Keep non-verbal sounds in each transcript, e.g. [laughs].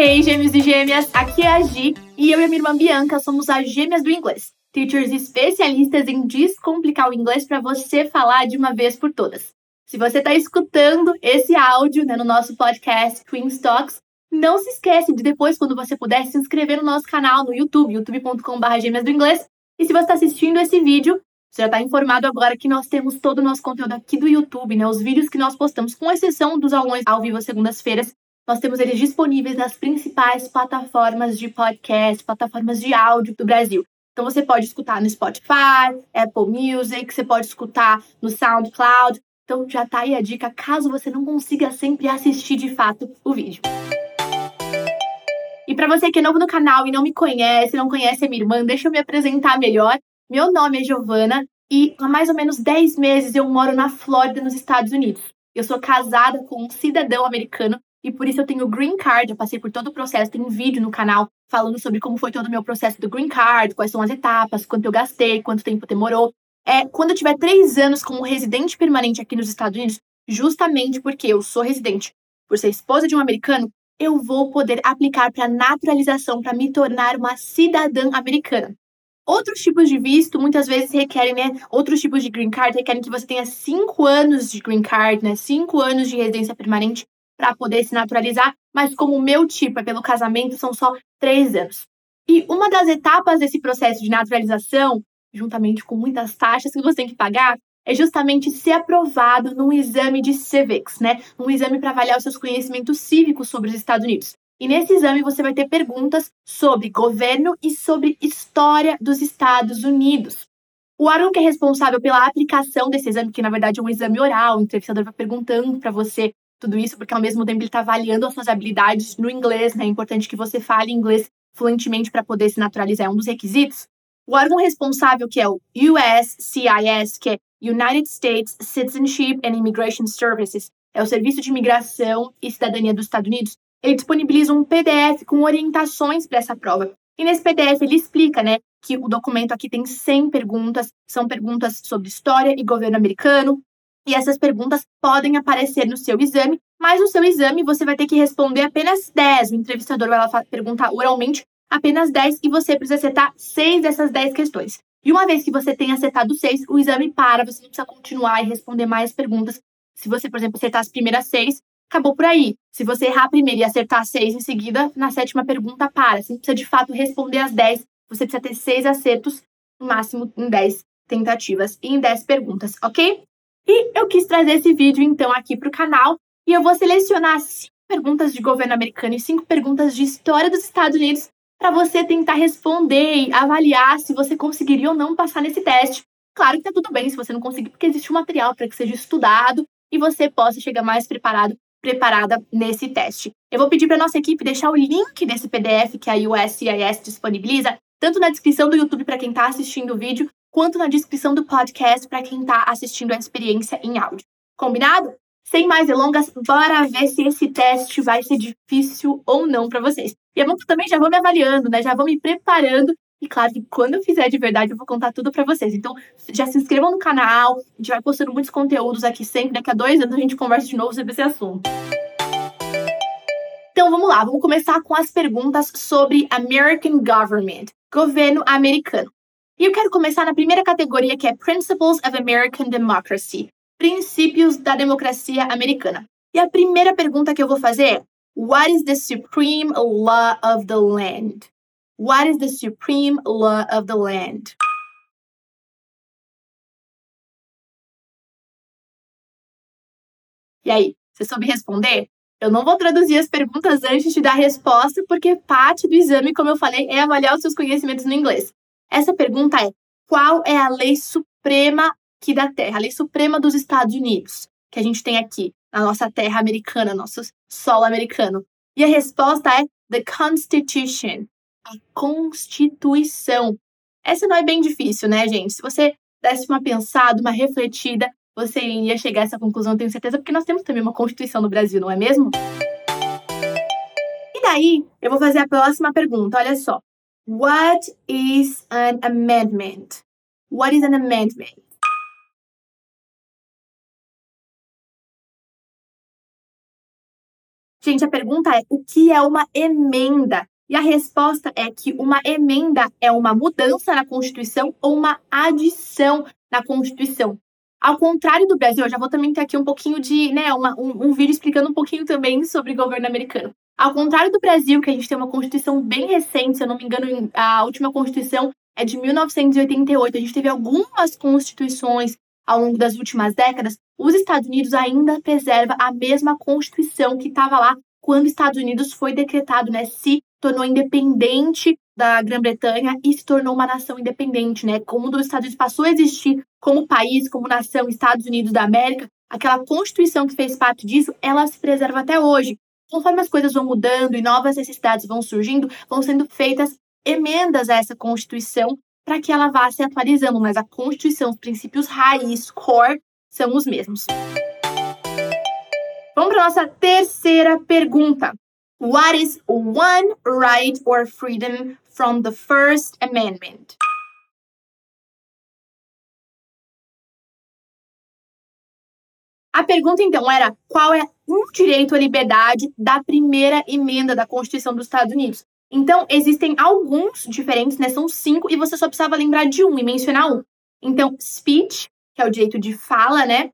Hey, gêmeos e gêmeas, aqui é a Gi e eu e a minha irmã Bianca somos as gêmeas do inglês. Teachers especialistas em descomplicar o inglês para você falar de uma vez por todas. Se você está escutando esse áudio né, no nosso podcast Twin Talks, não se esquece de depois, quando você puder, se inscrever no nosso canal no YouTube, youtube.com.br gêmeas do inglês. E se você está assistindo esse vídeo, você já está informado agora que nós temos todo o nosso conteúdo aqui do YouTube, né? Os vídeos que nós postamos, com exceção dos aulões ao vivo às segundas-feiras, nós temos eles disponíveis nas principais plataformas de podcast, plataformas de áudio do Brasil. Então você pode escutar no Spotify, Apple Music, você pode escutar no SoundCloud. Então já tá aí a dica caso você não consiga sempre assistir de fato o vídeo. E para você que é novo no canal e não me conhece, não conhece a minha irmã, deixa eu me apresentar melhor. Meu nome é Giovana e há mais ou menos 10 meses eu moro na Flórida, nos Estados Unidos. Eu sou casada com um cidadão americano e por isso eu tenho green card. Eu passei por todo o processo, tem um vídeo no canal falando sobre como foi todo o meu processo do green card, quais são as etapas, quanto eu gastei, quanto tempo demorou. É, quando eu tiver três anos como residente permanente aqui nos Estados Unidos, justamente porque eu sou residente, por ser esposa de um americano, eu vou poder aplicar para naturalização, para me tornar uma cidadã americana. Outros tipos de visto muitas vezes requerem, né? Outros tipos de green card requerem que você tenha cinco anos de green card, né? Cinco anos de residência permanente para poder se naturalizar, mas como o meu tipo é pelo casamento, são só três anos. E uma das etapas desse processo de naturalização, juntamente com muitas taxas que você tem que pagar, é justamente ser aprovado num exame de civics, né? Um exame para avaliar os seus conhecimentos cívicos sobre os Estados Unidos. E nesse exame você vai ter perguntas sobre governo e sobre história dos Estados Unidos. O órgão que é responsável pela aplicação desse exame, que na verdade é um exame oral, o entrevistador vai perguntando para você tudo isso, porque ao mesmo tempo ele está avaliando as suas habilidades no inglês, né? É importante que você fale inglês fluentemente para poder se naturalizar, é um dos requisitos. O órgão responsável, que é o USCIS, que é United States Citizenship and Immigration Services, é o Serviço de Imigração e Cidadania dos Estados Unidos, ele disponibiliza um PDF com orientações para essa prova. E nesse PDF ele explica, né, que o documento aqui tem 100 perguntas, são perguntas sobre história e governo americano, e essas perguntas podem aparecer no seu exame, mas no seu exame você vai ter que responder apenas 10. O entrevistador vai perguntar oralmente apenas 10 e você precisa acertar 6 dessas 10 questões. E uma vez que você tenha acertado 6, o exame para, você não precisa continuar e responder mais perguntas. Se você, por exemplo, acertar as primeiras 6, acabou por aí. Se você errar a primeira e acertar 6 em seguida, na sétima pergunta para. Você não precisa de fato responder as 10, você precisa ter 6 acertos, no máximo em 10 tentativas e em 10 perguntas, ok? E eu quis trazer esse vídeo então aqui para o canal e eu vou selecionar cinco perguntas de governo americano e cinco perguntas de história dos Estados Unidos para você tentar responder e avaliar se você conseguiria ou não passar nesse teste. Claro que tá tudo bem se você não conseguir, porque existe um material para que seja estudado e você possa chegar mais preparado, preparada nesse teste. Eu vou pedir para nossa equipe deixar o link desse PDF que a USCIS disponibiliza, tanto na descrição do YouTube para quem está assistindo o vídeo, quanto na descrição do podcast para quem está assistindo a experiência em áudio. Combinado? Sem mais delongas, bora ver se esse teste vai ser difícil ou não para vocês. E é que também já vou me avaliando, né? Já vou me preparando. E claro que quando eu fizer de verdade, eu vou contar tudo para vocês. Então, já se inscrevam no canal. A gente vai postando muitos conteúdos aqui sempre. Daqui a dois anos a gente conversa de novo sobre esse assunto. Então, vamos lá. Vamos começar com as perguntas sobre American Government. Governo americano. E eu quero começar na primeira categoria, que é Principles of American Democracy princípios da democracia americana. E a primeira pergunta que eu vou fazer é: What is the supreme law of the land? What is the supreme law of the land? E aí, você soube responder? Eu não vou traduzir as perguntas antes de dar a resposta, porque parte do exame, como eu falei, é avaliar os seus conhecimentos no inglês. Essa pergunta é: qual é a lei suprema aqui da Terra, a lei suprema dos Estados Unidos, que a gente tem aqui na nossa terra americana, nosso solo americano? E a resposta é the Constitution, a Constituição. Essa não é bem difícil, né, gente? Se você desse uma pensada, uma refletida, você ia chegar a essa conclusão, tenho certeza, porque nós temos também uma Constituição no Brasil, não é mesmo? E daí, eu vou fazer a próxima pergunta, olha só. What is an amendment? What is an amendment? Gente, a pergunta é: o que é uma emenda? E a resposta é que uma emenda é uma mudança na Constituição ou uma adição na Constituição. Ao contrário do Brasil, eu já vou também ter aqui um pouquinho de, né, uma, um, um vídeo explicando um pouquinho também sobre governo americano. Ao contrário do Brasil, que a gente tem uma Constituição bem recente, se eu não me engano, a última Constituição é de 1988. A gente teve algumas constituições ao longo das últimas décadas. Os Estados Unidos ainda preserva a mesma Constituição que estava lá quando os Estados Unidos foi decretado, né? Se tornou independente da Grã-Bretanha e se tornou uma nação independente, né? Como os Estados Unidos passou a existir como país, como nação, Estados Unidos da América, aquela Constituição que fez parte disso, ela se preserva até hoje. Conforme as coisas vão mudando e novas necessidades vão surgindo, vão sendo feitas emendas a essa Constituição para que ela vá se atualizando, mas a Constituição, os princípios raiz, core, são os mesmos. Vamos para nossa terceira pergunta. What is one right or freedom from the First Amendment? A pergunta então era qual é um direito à liberdade da primeira emenda da Constituição dos Estados Unidos. Então, existem alguns diferentes, né? São cinco, e você só precisava lembrar de um e mencionar um. Então, speech, que é o direito de fala, né?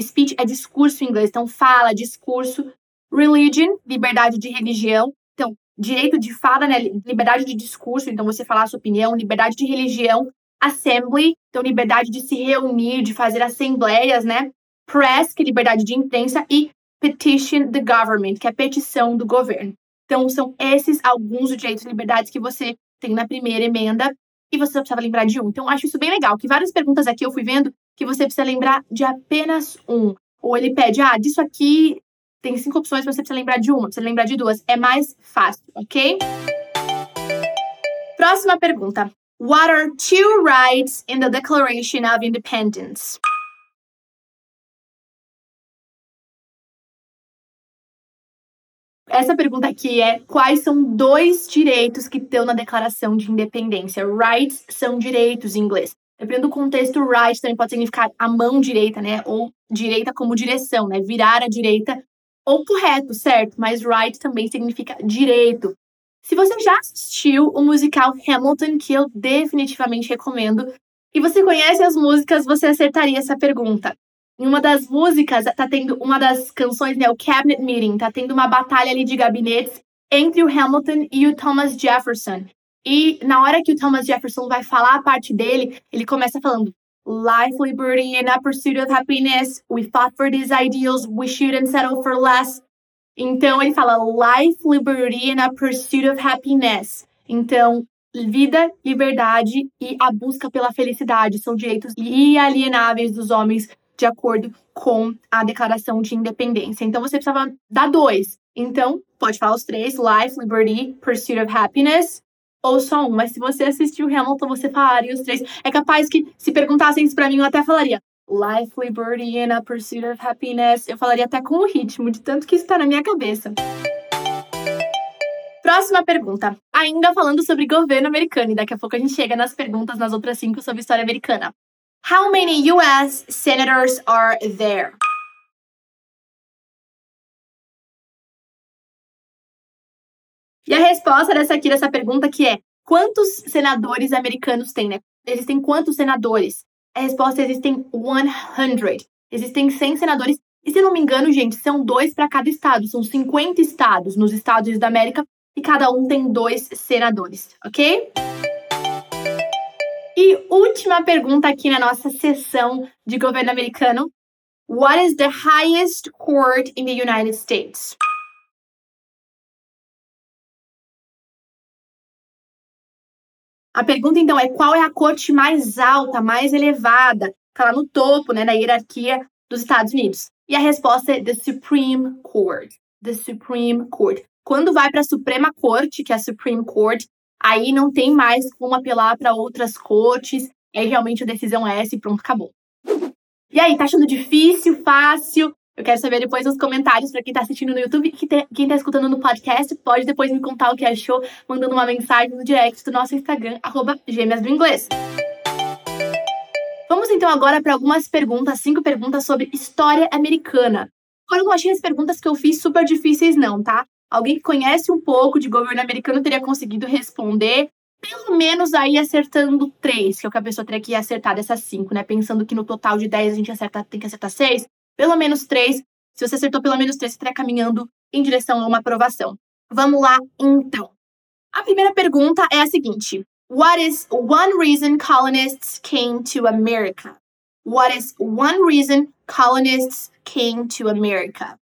Speech é discurso em inglês, então fala, discurso. Religion, liberdade de religião. Então, direito de fala, né? Liberdade de discurso, então você falar a sua opinião. Liberdade de religião. Assembly, então liberdade de se reunir, de fazer assembleias, né? Press, que é liberdade de imprensa. E petition the government, que é petição do governo. Então, são esses alguns direitos e liberdades que você tem na primeira emenda e você só precisava lembrar de um. Então, acho isso bem legal, que várias perguntas aqui eu fui vendo que você precisa lembrar de apenas um. Ou ele pede, ah, disso aqui tem cinco opções, você precisa lembrar de uma, precisa lembrar de duas. É mais fácil, ok? Próxima pergunta. What are two rights in the Declaration of Independence? Essa pergunta aqui é: quais são dois direitos que estão na Declaração de Independência? Rights são direitos em inglês. Dependendo do contexto, right também pode significar a mão direita, né? Ou direita como direção, né? Virar a direita ou correto, certo? Mas right também significa direito. Se você já assistiu o musical Hamilton, que eu definitivamente recomendo, e você conhece as músicas, você acertaria essa pergunta. Em uma das músicas, tá tendo uma das canções, né, o Cabinet Meeting, tá tendo uma batalha ali de gabinetes entre o Hamilton e o Thomas Jefferson. E na hora que o Thomas Jefferson vai falar a parte dele, ele começa falando Life, liberty, and a pursuit of happiness. We fought for these ideals. We shouldn't settle for less. Então ele fala life, liberty, and a pursuit of happiness. Então, vida, liberdade e a busca pela felicidade são direitos inalienáveis dos homens de acordo com a Declaração de Independência. Então você precisava dar dois. Então, pode falar os três: Life, Liberty, Pursuit of Happiness, ou só um. Mas se você assistiu Hamilton, você falaria os três. É capaz que, se perguntassem isso pra mim, eu até falaria Life, Liberty and a Pursuit of Happiness. Eu falaria até com o ritmo, de tanto que isso tá na minha cabeça. Próxima pergunta. Ainda falando sobre governo americano, e daqui a pouco a gente chega nas perguntas nas outras cinco sobre história americana. How many US senators are there? E a resposta dessa aqui, dessa pergunta que é quantos senadores americanos tem, né? Existem quantos senadores? A resposta é existem 100. Existem 100 senadores. E se não me engano, gente, são dois para cada estado. São 50 estados nos Estados Unidos da América e cada um tem dois senadores, ok? E última pergunta aqui na nossa sessão de governo americano. What is the highest court in the United States? A pergunta então é qual é a corte mais alta, mais elevada, está lá no topo, né, na hierarquia dos Estados Unidos? E a resposta é the Supreme Court. The Supreme Court. Quando vai para a Suprema Corte, que é a Supreme Court, aí não tem mais como apelar para outras cortes, aí realmente a decisão é essa e pronto, acabou. E aí, tá achando difícil, fácil? Eu quero saber depois nos comentários para quem tá assistindo no YouTube e quem tá escutando no podcast, pode depois me contar o que achou, mandando uma mensagem no direct do nosso Instagram, arroba Gêmeas do Inglês. Vamos então agora para algumas perguntas, cinco perguntas sobre história americana. Eu não achei as perguntas que eu fiz super difíceis, não, tá? Alguém que conhece um pouco de governo americano teria conseguido responder, pelo menos aí acertando três, que é o que a pessoa teria que acertar dessas cinco, né? Pensando que no total de dez a gente acerta, tem que acertar seis, pelo menos três. Se você acertou pelo menos três, você estaria caminhando em direção a uma aprovação. Vamos lá, então. A primeira pergunta é a seguinte: What is one reason colonists came to America? What is one reason colonists came to America?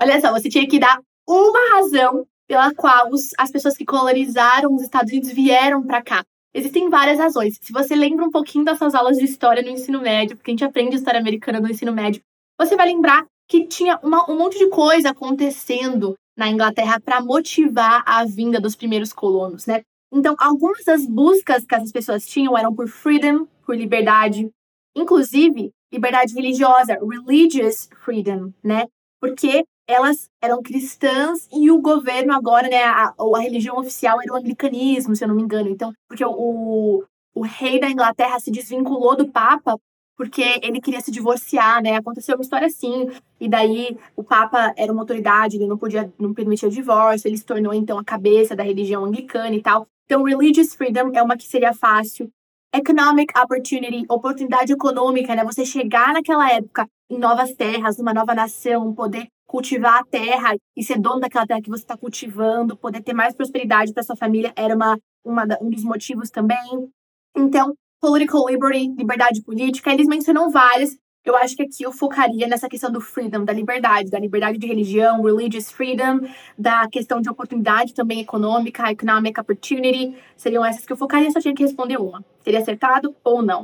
Olha só, você tinha que dar uma razão pela qual as pessoas que colonizaram os Estados Unidos vieram para cá. Existem várias razões. Se você lembra um pouquinho das suas aulas de história no ensino médio, porque a gente aprende história americana no ensino médio, você vai lembrar que tinha uma, um monte de coisa acontecendo na Inglaterra para motivar a vinda dos primeiros colonos, né? Então, algumas das buscas que as pessoas tinham eram por freedom, por liberdade, inclusive liberdade religiosa, religious freedom, né? Porque elas eram cristãs e o governo agora, né, a, a religião oficial era o anglicanismo, se eu não me engano. Então, porque o, o rei da Inglaterra se desvinculou do Papa porque ele queria se divorciar, né? Aconteceu uma história assim, e daí o Papa era uma autoridade, ele não podia, não permitia divórcio, ele se tornou então a cabeça da religião anglicana e tal. Então, religious freedom é uma que seria fácil. Economic opportunity, oportunidade econômica, né? Você chegar naquela época em novas terras, numa nova nação, poder cultivar a terra e ser dono daquela terra que você está cultivando, poder ter mais prosperidade para sua família, era uma, uma, um dos motivos também. Então, political liberty, liberdade política, eles mencionam várias. Eu acho que aqui eu focaria nessa questão do freedom, da liberdade, da liberdade de religião, religious freedom, da questão de oportunidade também econômica, economic opportunity. Seriam essas que eu focaria, só tinha que responder uma. Teria acertado ou não?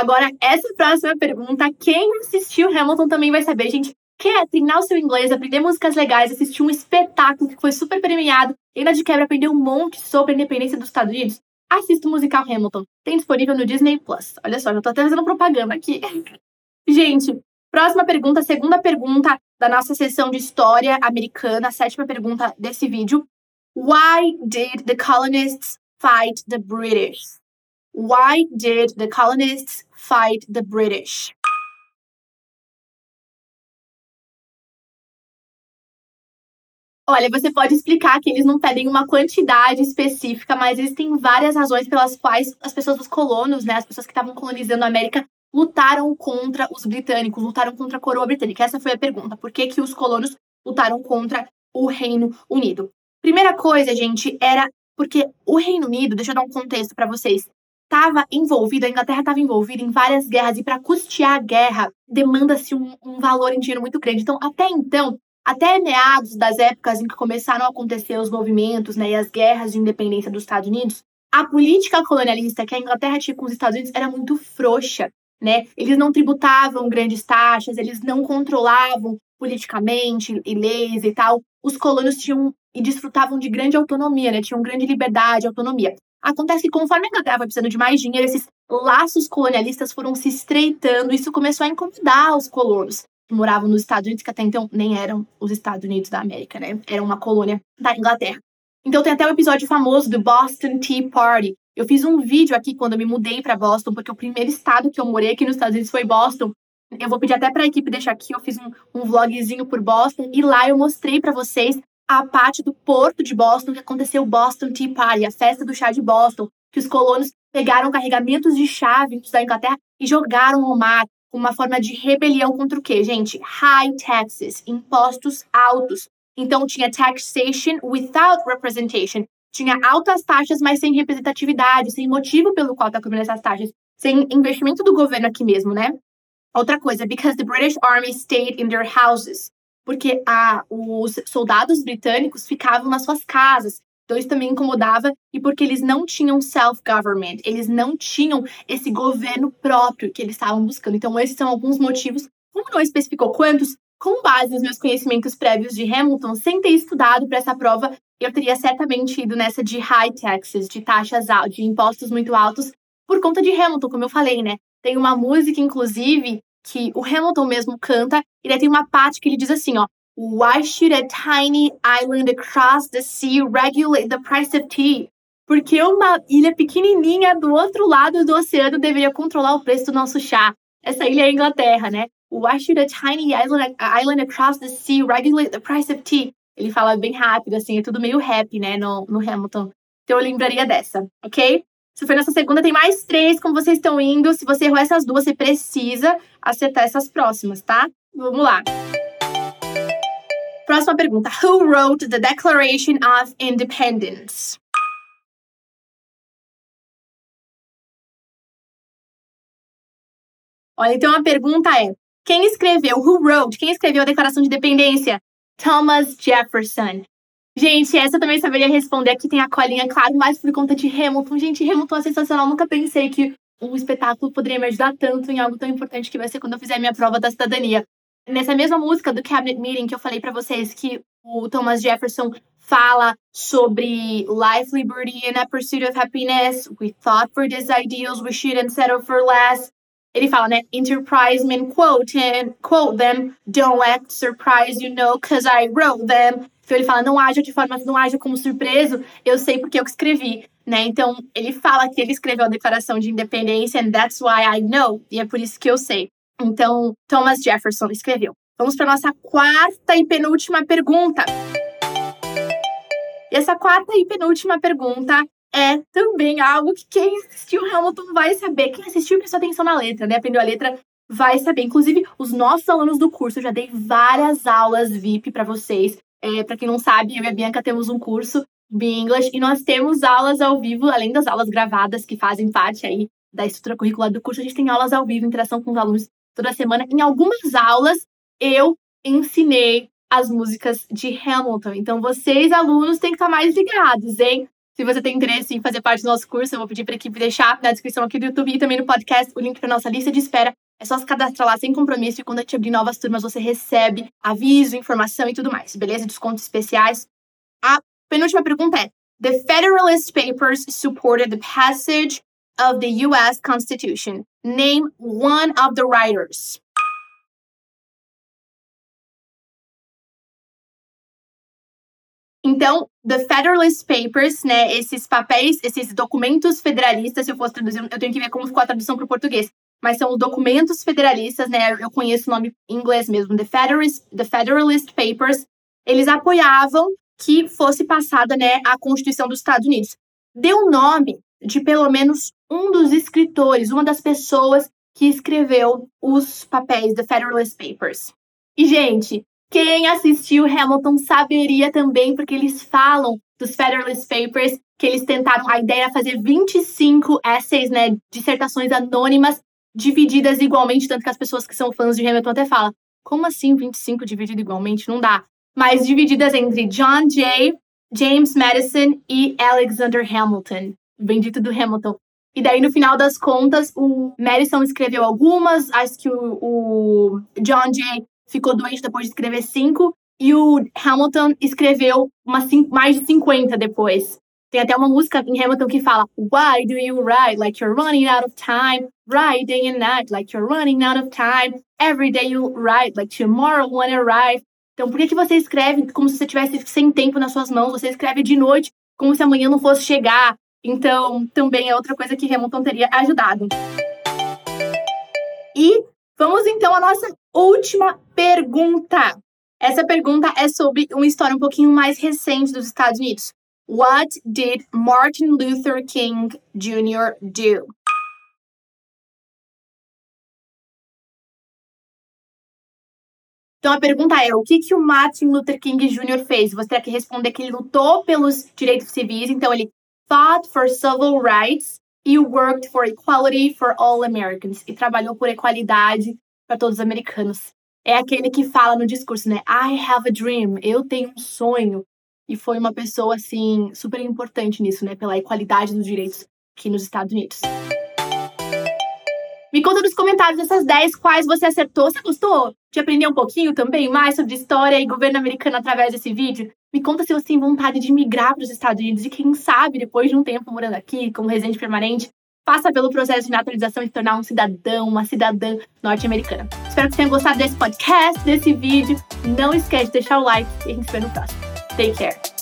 Agora, essa próxima pergunta, quem assistiu Hamilton também vai saber, gente. Quer treinar o seu inglês, aprender músicas legais, assistir um espetáculo que foi super premiado e ainda de quebra aprender um monte sobre a independência dos Estados Unidos? Assista o musical Hamilton. Tem disponível no Disney Plus. Olha só, já tô até fazendo propaganda aqui. [laughs] Gente, próxima pergunta, segunda pergunta da nossa sessão de história americana, sétima pergunta desse vídeo. Why did the colonists fight the British? Why did the colonists fight the British? Olha, você pode explicar que eles não pedem uma quantidade específica, mas existem várias razões pelas quais as pessoas, os colonos, né, as pessoas que estavam colonizando a América, lutaram contra os britânicos, lutaram contra a coroa britânica. Essa foi a pergunta. Por que, que os colonos lutaram contra o Reino Unido? Primeira coisa, gente, era porque o Reino Unido, deixa eu dar um contexto para vocês, estava envolvido, a Inglaterra estava envolvida em várias guerras e para custear a guerra demanda-se um, um valor em dinheiro muito grande. Então, até então, até meados das épocas em que começaram a acontecer os movimentos né, e as guerras de independência dos Estados Unidos, a política colonialista que a Inglaterra tinha com os Estados Unidos era muito frouxa. Né? Eles não tributavam grandes taxas, eles não controlavam politicamente e leis e tal. Os colonos tinham e desfrutavam de grande autonomia, né? tinham grande liberdade autonomia. Acontece que conforme a Inglaterra foi precisando de mais dinheiro, esses laços colonialistas foram se estreitando, isso começou a incomodar os colonos que moravam nos Estados Unidos, que até então nem eram os Estados Unidos da América, né? Era uma colônia da Inglaterra. Então tem até um episódio famoso do Boston Tea Party. Eu fiz um vídeo aqui quando eu me mudei para Boston, porque o primeiro estado que eu morei aqui nos Estados Unidos foi Boston. Eu vou pedir até para a equipe deixar aqui, eu fiz um, um vlogzinho por Boston e lá eu mostrei para vocês a parte do porto de Boston que aconteceu o Boston Tea Party, a festa do chá de Boston, que os colonos pegaram carregamentos de chá vindos da Inglaterra e jogaram ao mar uma forma de rebelião contra o quê, gente? High taxes, impostos altos. Então tinha taxation without representation. Tinha altas taxas, mas sem representatividade, sem motivo pelo qual tá cobrando essas taxas, sem investimento do governo aqui mesmo, né? Outra coisa, because the British Army stayed in their houses. Porque a, os soldados britânicos ficavam nas suas casas. Então isso também incomodava e porque eles não tinham self-government, eles não tinham esse governo próprio que eles estavam buscando. Então esses são alguns motivos, como não especificou quantos, com base nos meus conhecimentos prévios de Hamilton, sem ter estudado para essa prova, eu teria certamente ido nessa de high taxes, de taxas altas, de impostos muito altos, por conta de Hamilton, como eu falei, né? Tem uma música, inclusive, que o Hamilton mesmo canta, e daí tem uma parte que ele diz assim, ó, Why should a tiny island across the sea regulate the price of tea? Porque uma ilha pequenininha do outro lado do oceano deveria controlar o preço do nosso chá. Essa ilha é a Inglaterra, né? Why should a tiny island, island across the sea regulate the price of tea? Ele fala bem rápido, assim, é tudo meio rap, né, no, no Hamilton. Então eu lembraria dessa, ok? Se for nessa segunda, tem mais três, como vocês estão indo. Se você errou essas duas, você precisa acertar essas próximas, tá? Vamos lá. Próxima pergunta. Who wrote the Declaration of Independence? Olha, então a pergunta é: quem escreveu, who wrote, quem escreveu a Declaração de Independência? Thomas Jefferson. Gente, essa eu também saberia responder. Aqui tem a colinha, claro, mais por conta de Hamilton. Gente, Hamilton é sensacional. Nunca pensei que um espetáculo poderia me ajudar tanto em algo tão importante que vai ser quando eu fizer minha prova da cidadania. Nessa mesma música do Cabinet Meeting que eu falei para vocês que o Thomas Jefferson fala sobre life, liberty, and a pursuit of happiness. We thought for these ideals we shouldn't settle for less. Ele fala, né? Enterprise men quote, and quote them, don't act surprised, you know, cause I wrote them. Então ele fala, não haja de forma, não haja como surpreso, eu sei porque eu escrevi, né? Então ele fala que ele escreveu a Declaração de Independência, and that's why I know, e é por isso que eu sei. Então Thomas Jefferson escreveu. Vamos para nossa quarta e penúltima pergunta. E essa quarta e penúltima pergunta é também algo que quem assistiu Hamilton vai saber. Quem assistiu prestou atenção na letra, né? Aprendeu a letra, vai saber. Inclusive, os nossos alunos do curso, eu já dei várias aulas VIP para vocês. É, para quem não sabe, eu e a Bianca temos um curso de English e nós temos aulas ao vivo, além das aulas gravadas que fazem parte aí da estrutura curricular do curso, a gente tem aulas ao vivo, interação com os alunos toda semana. Em algumas aulas, eu ensinei as músicas de Hamilton. Então, vocês, alunos, têm que estar mais ligados, hein? Se você tem interesse em fazer parte do nosso curso, eu vou pedir para a equipe deixar na descrição aqui do YouTube e também no podcast o link para nossa lista de espera. É só se cadastrar lá sem compromisso e quando a gente abrir novas turmas você recebe aviso, informação e tudo mais, beleza? Descontos especiais. A penúltima pergunta é: The Federalist Papers supported the passage of the US Constitution. Name one of the writers. Então, The Federalist Papers, né, esses papéis, esses documentos federalistas, se eu fosse traduzir, eu tenho que ver como ficou a tradução para o português, mas são os documentos federalistas, né, eu conheço o nome em inglês mesmo, The Federalist, The Federalist Papers, eles apoiavam que fosse passada, né, a Constituição dos Estados Unidos. Deu nome de pelo menos um dos escritores, uma das pessoas que escreveu os papéis The Federalist Papers. E, gente, quem assistiu Hamilton saberia também, porque eles falam dos Federalist Papers, que eles tentaram, a ideia era fazer 25 essays, né, dissertações anônimas, divididas igualmente, tanto que as pessoas que são fãs de Hamilton até falam, como assim 25 dividido igualmente? Não dá. Mas divididas entre John Jay, James Madison e Alexander Hamilton. Bendito do Hamilton. E daí, no final das contas, o Madison escreveu algumas, acho que o, o John Jay ficou doente depois de escrever cinco, e o Hamilton escreveu mais de 50 depois. Tem até uma música em Hamilton que fala Why do you ride like you're running out of time? Ride day and night like you're running out of time. Every day you ride like tomorrow won't arrive. Então, por que, que você escreve como se você tivesse sem tempo nas suas mãos? Você escreve de noite como se amanhã não fosse chegar. Então, também é outra coisa que Hamilton teria ajudado. E vamos então à nossa última pergunta. Essa pergunta é sobre uma história um pouquinho mais recente dos Estados Unidos. What did Martin Luther King Jr. do? Então a pergunta é: o que, que o Martin Luther King Jr. fez? Você terá que responder que ele lutou pelos direitos civis, então ele fought for civil rights e worked for equality for all Americans e trabalhou por equalidade para todos os americanos. É aquele que fala no discurso, né? I have a dream, eu tenho um sonho. E foi uma pessoa, assim, super importante nisso, né? Pela equalidade dos direitos aqui nos Estados Unidos. Me conta nos comentários essas 10 quais você acertou. Você gostou de aprender um pouquinho também mais sobre história e governo americano através desse vídeo? Me conta se você tem vontade de migrar para os Estados Unidos e quem sabe, depois de um tempo morando aqui, como residente permanente, passa pelo processo de naturalização e se tornar um cidadão, uma cidadã norte-americana. Espero que você tenha gostado desse podcast, desse vídeo. Não esquece de deixar o like e a gente se vê no próximo. Take care.